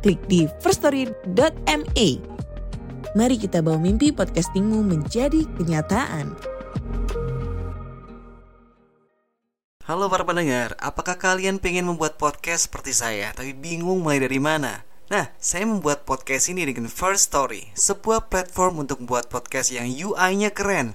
klik di firststory.me. Mari kita bawa mimpi podcastingmu menjadi kenyataan. Halo para pendengar, apakah kalian pengen membuat podcast seperti saya tapi bingung mulai dari mana? Nah, saya membuat podcast ini dengan First Story, sebuah platform untuk membuat podcast yang UI-nya keren,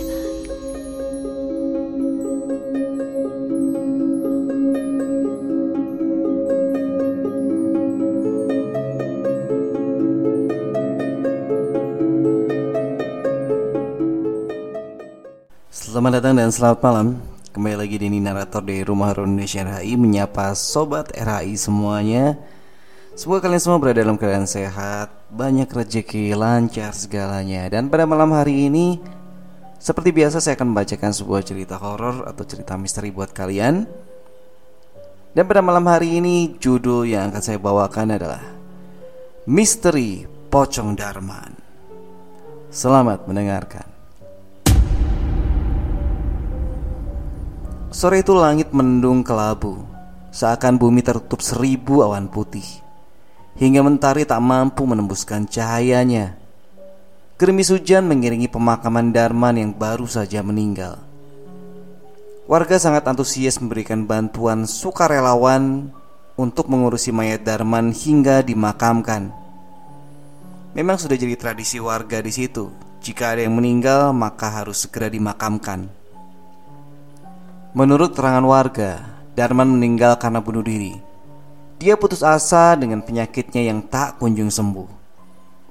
Selamat datang dan selamat malam. Kembali lagi di narator dari Rumah Indonesia RHI Menyapa Sobat RHI semuanya. Semoga kalian semua berada dalam keadaan sehat Banyak rezeki, lancar segalanya. Dan pada malam hari ini Seperti biasa saya akan membacakan sebuah cerita horor Atau cerita misteri buat kalian. Dan pada malam hari ini Judul yang akan saya bawakan adalah Misteri Pocong Darman. Selamat mendengarkan Sore itu langit mendung kelabu. Seakan bumi tertutup seribu awan putih. Hingga mentari tak mampu menembuskan cahayanya. Gerimis hujan mengiringi pemakaman Darman yang baru saja meninggal. Warga sangat antusias memberikan bantuan sukarelawan Untuk mengurusi mayat Darman hingga dimakamkan. Memang sudah jadi tradisi warga di situ. Jika ada yang meninggal maka harus segera dimakamkan Menurut keterangan warga, Darman meninggal karena bunuh diri. Dia putus asa dengan penyakitnya yang tak kunjung sembuh.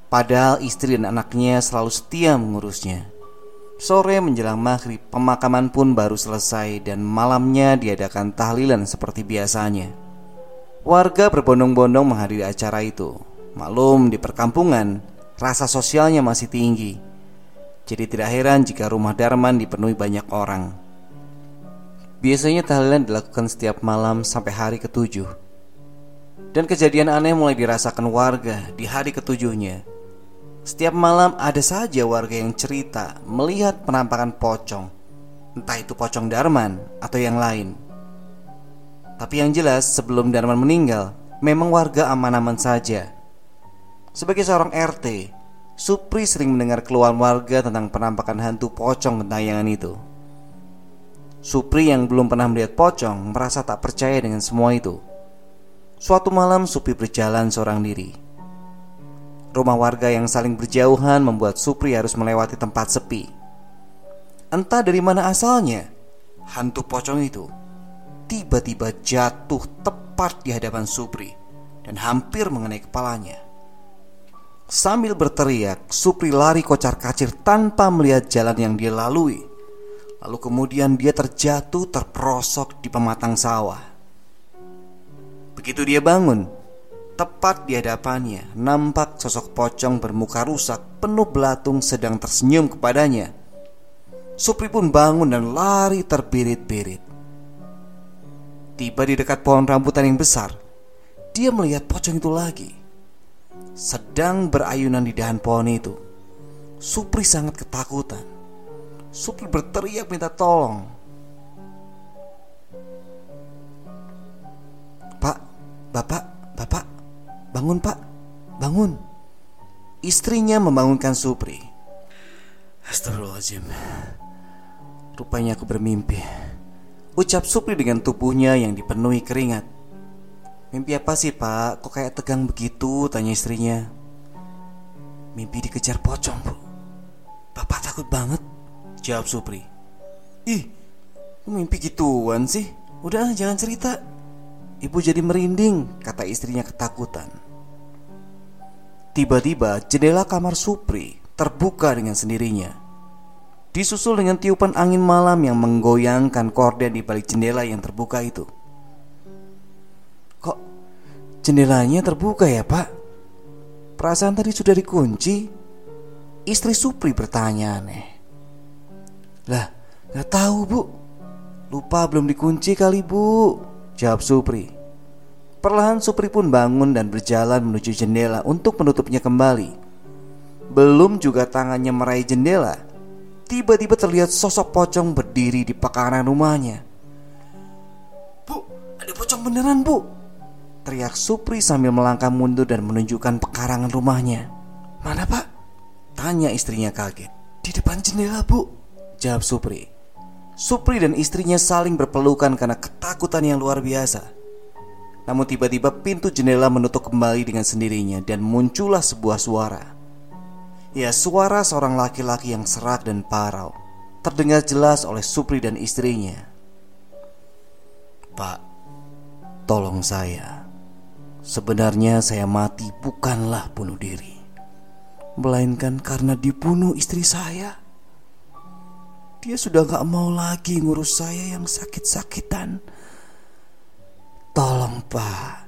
Padahal istri dan anaknya selalu setia mengurusnya. Sore menjelang maghrib, pemakaman pun baru selesai dan malamnya diadakan tahlilan seperti biasanya. Warga berbondong-bondong menghadiri acara itu. Maklum di perkampungan, rasa sosialnya masih tinggi. Jadi tidak heran jika rumah Darman dipenuhi banyak orang. Biasanya tahlilan dilakukan setiap malam sampai hari ketujuh. Dan kejadian aneh mulai dirasakan warga di hari ketujuhnya. Setiap malam ada saja warga yang cerita melihat penampakan pocong. Entah itu pocong Darman atau yang lain. Tapi yang jelas sebelum Darman meninggal Memang warga aman-aman saja. Sebagai seorang RT Supri sering mendengar keluhan warga tentang penampakan hantu pocong gentayangan itu Supri yang belum pernah melihat pocong merasa tak percaya dengan semua itu. Suatu malam Supri berjalan seorang diri. Rumah warga yang saling berjauhan membuat Supri harus melewati tempat sepi. Entah dari mana asalnya, hantu pocong itu tiba-tiba jatuh tepat di hadapan Supri dan hampir mengenai kepalanya. Sambil berteriak, Supri lari kocar-kacir tanpa melihat jalan yang dia lalui. Lalu kemudian dia terjatuh terperosok di pematang sawah. Begitu dia bangun, tepat di hadapannya nampak sosok pocong bermuka rusak penuh belatung sedang tersenyum kepadanya. Supri pun bangun dan lari terbirit-birit. Tiba di dekat pohon rambutan yang besar, dia melihat pocong itu lagi. Sedang berayunan di dahan pohon itu. Supri sangat ketakutan. Supri berteriak minta tolong. Pak, bapak, bapak, bangun pak, bangun. Istrinya membangunkan Supri. Astagfirullahaladzim. Rupanya aku bermimpi. Ucap Supri dengan tubuhnya yang dipenuhi keringat. Mimpi apa sih pak? Kok kayak tegang begitu? Tanya istrinya. Mimpi dikejar pocong bu Bapak takut banget Jawab Supri Ih mimpi gituan sih Udah jangan cerita Ibu jadi merinding Kata istrinya ketakutan Tiba-tiba jendela kamar Supri Terbuka dengan sendirinya Disusul dengan tiupan angin malam yang menggoyangkan korden di balik jendela yang terbuka itu. Kok jendelanya terbuka ya pak? Perasaan tadi sudah dikunci. Istri Supri bertanya aneh. Lah, gak tahu bu. Lupa belum dikunci kali bu. Jawab Supri. Perlahan Supri pun bangun dan berjalan menuju jendela untuk menutupnya kembali. Belum juga tangannya meraih jendela. Tiba-tiba terlihat sosok pocong berdiri di pekarangan rumahnya. Bu, ada pocong beneran bu. Teriak Supri sambil melangkah mundur dan menunjukkan pekarangan rumahnya. Mana pak? Tanya istrinya kaget. Di depan jendela bu. Jawab Supri. Supri dan istrinya saling berpelukan karena ketakutan yang luar biasa. Namun tiba-tiba pintu jendela menutup kembali dengan sendirinya dan muncullah sebuah suara. Ya suara seorang laki-laki yang serak dan parau Terdengar jelas oleh Supri dan istrinya Pak, tolong saya Sebenarnya saya mati bukanlah bunuh diri Melainkan karena dibunuh istri saya Dia sudah gak mau lagi ngurus saya yang sakit-sakitan. Tolong pak.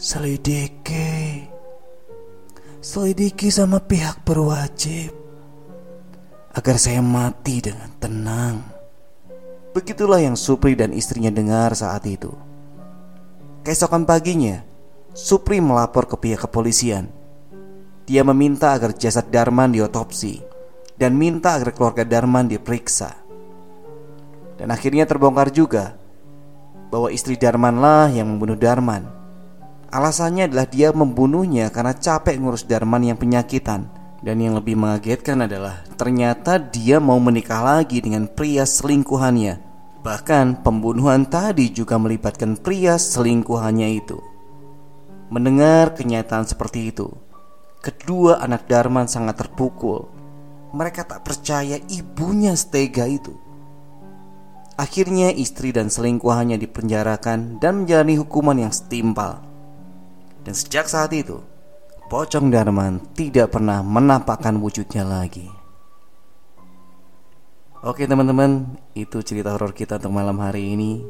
Selidiki. Selidiki sama pihak berwajib. Agar saya mati dengan tenang. Begitulah yang Supri dan istrinya dengar saat itu. Keesokan paginya, Supri melapor ke pihak kepolisian. Dia meminta agar jasad Darman diotopsi dan minta agar keluarga Darman diperiksa. Dan akhirnya terbongkar juga bahwa istri Darmanlah yang membunuh Darman. Alasannya adalah dia membunuhnya karena capek ngurus Darman yang penyakitan. Dan yang lebih mengagetkan adalah ternyata dia mau menikah lagi dengan pria selingkuhannya Bahkan pembunuhan tadi juga melibatkan pria selingkuhannya itu. Mendengar kenyataan seperti itu, kedua anak Darman sangat terpukul. Mereka tak percaya ibunya setega itu. Akhirnya istri dan selingkuhannya dipenjarakan dan menjalani hukuman yang setimpal. Dan sejak saat itu, Pocong Darman tidak pernah menampakkan wujudnya lagi. Oke teman-teman, itu cerita horor kita untuk malam hari ini.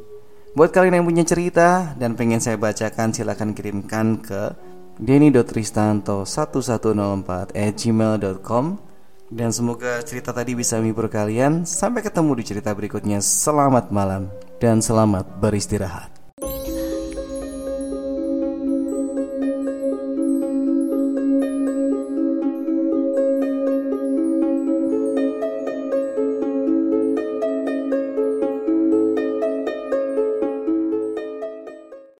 Buat kalian yang punya cerita dan pengen saya bacakan silahkan kirimkan ke denny.tristanto1104 at gmail.com Dan semoga cerita tadi bisa menghibur kalian. Sampai ketemu di cerita berikutnya. Selamat malam dan selamat beristirahat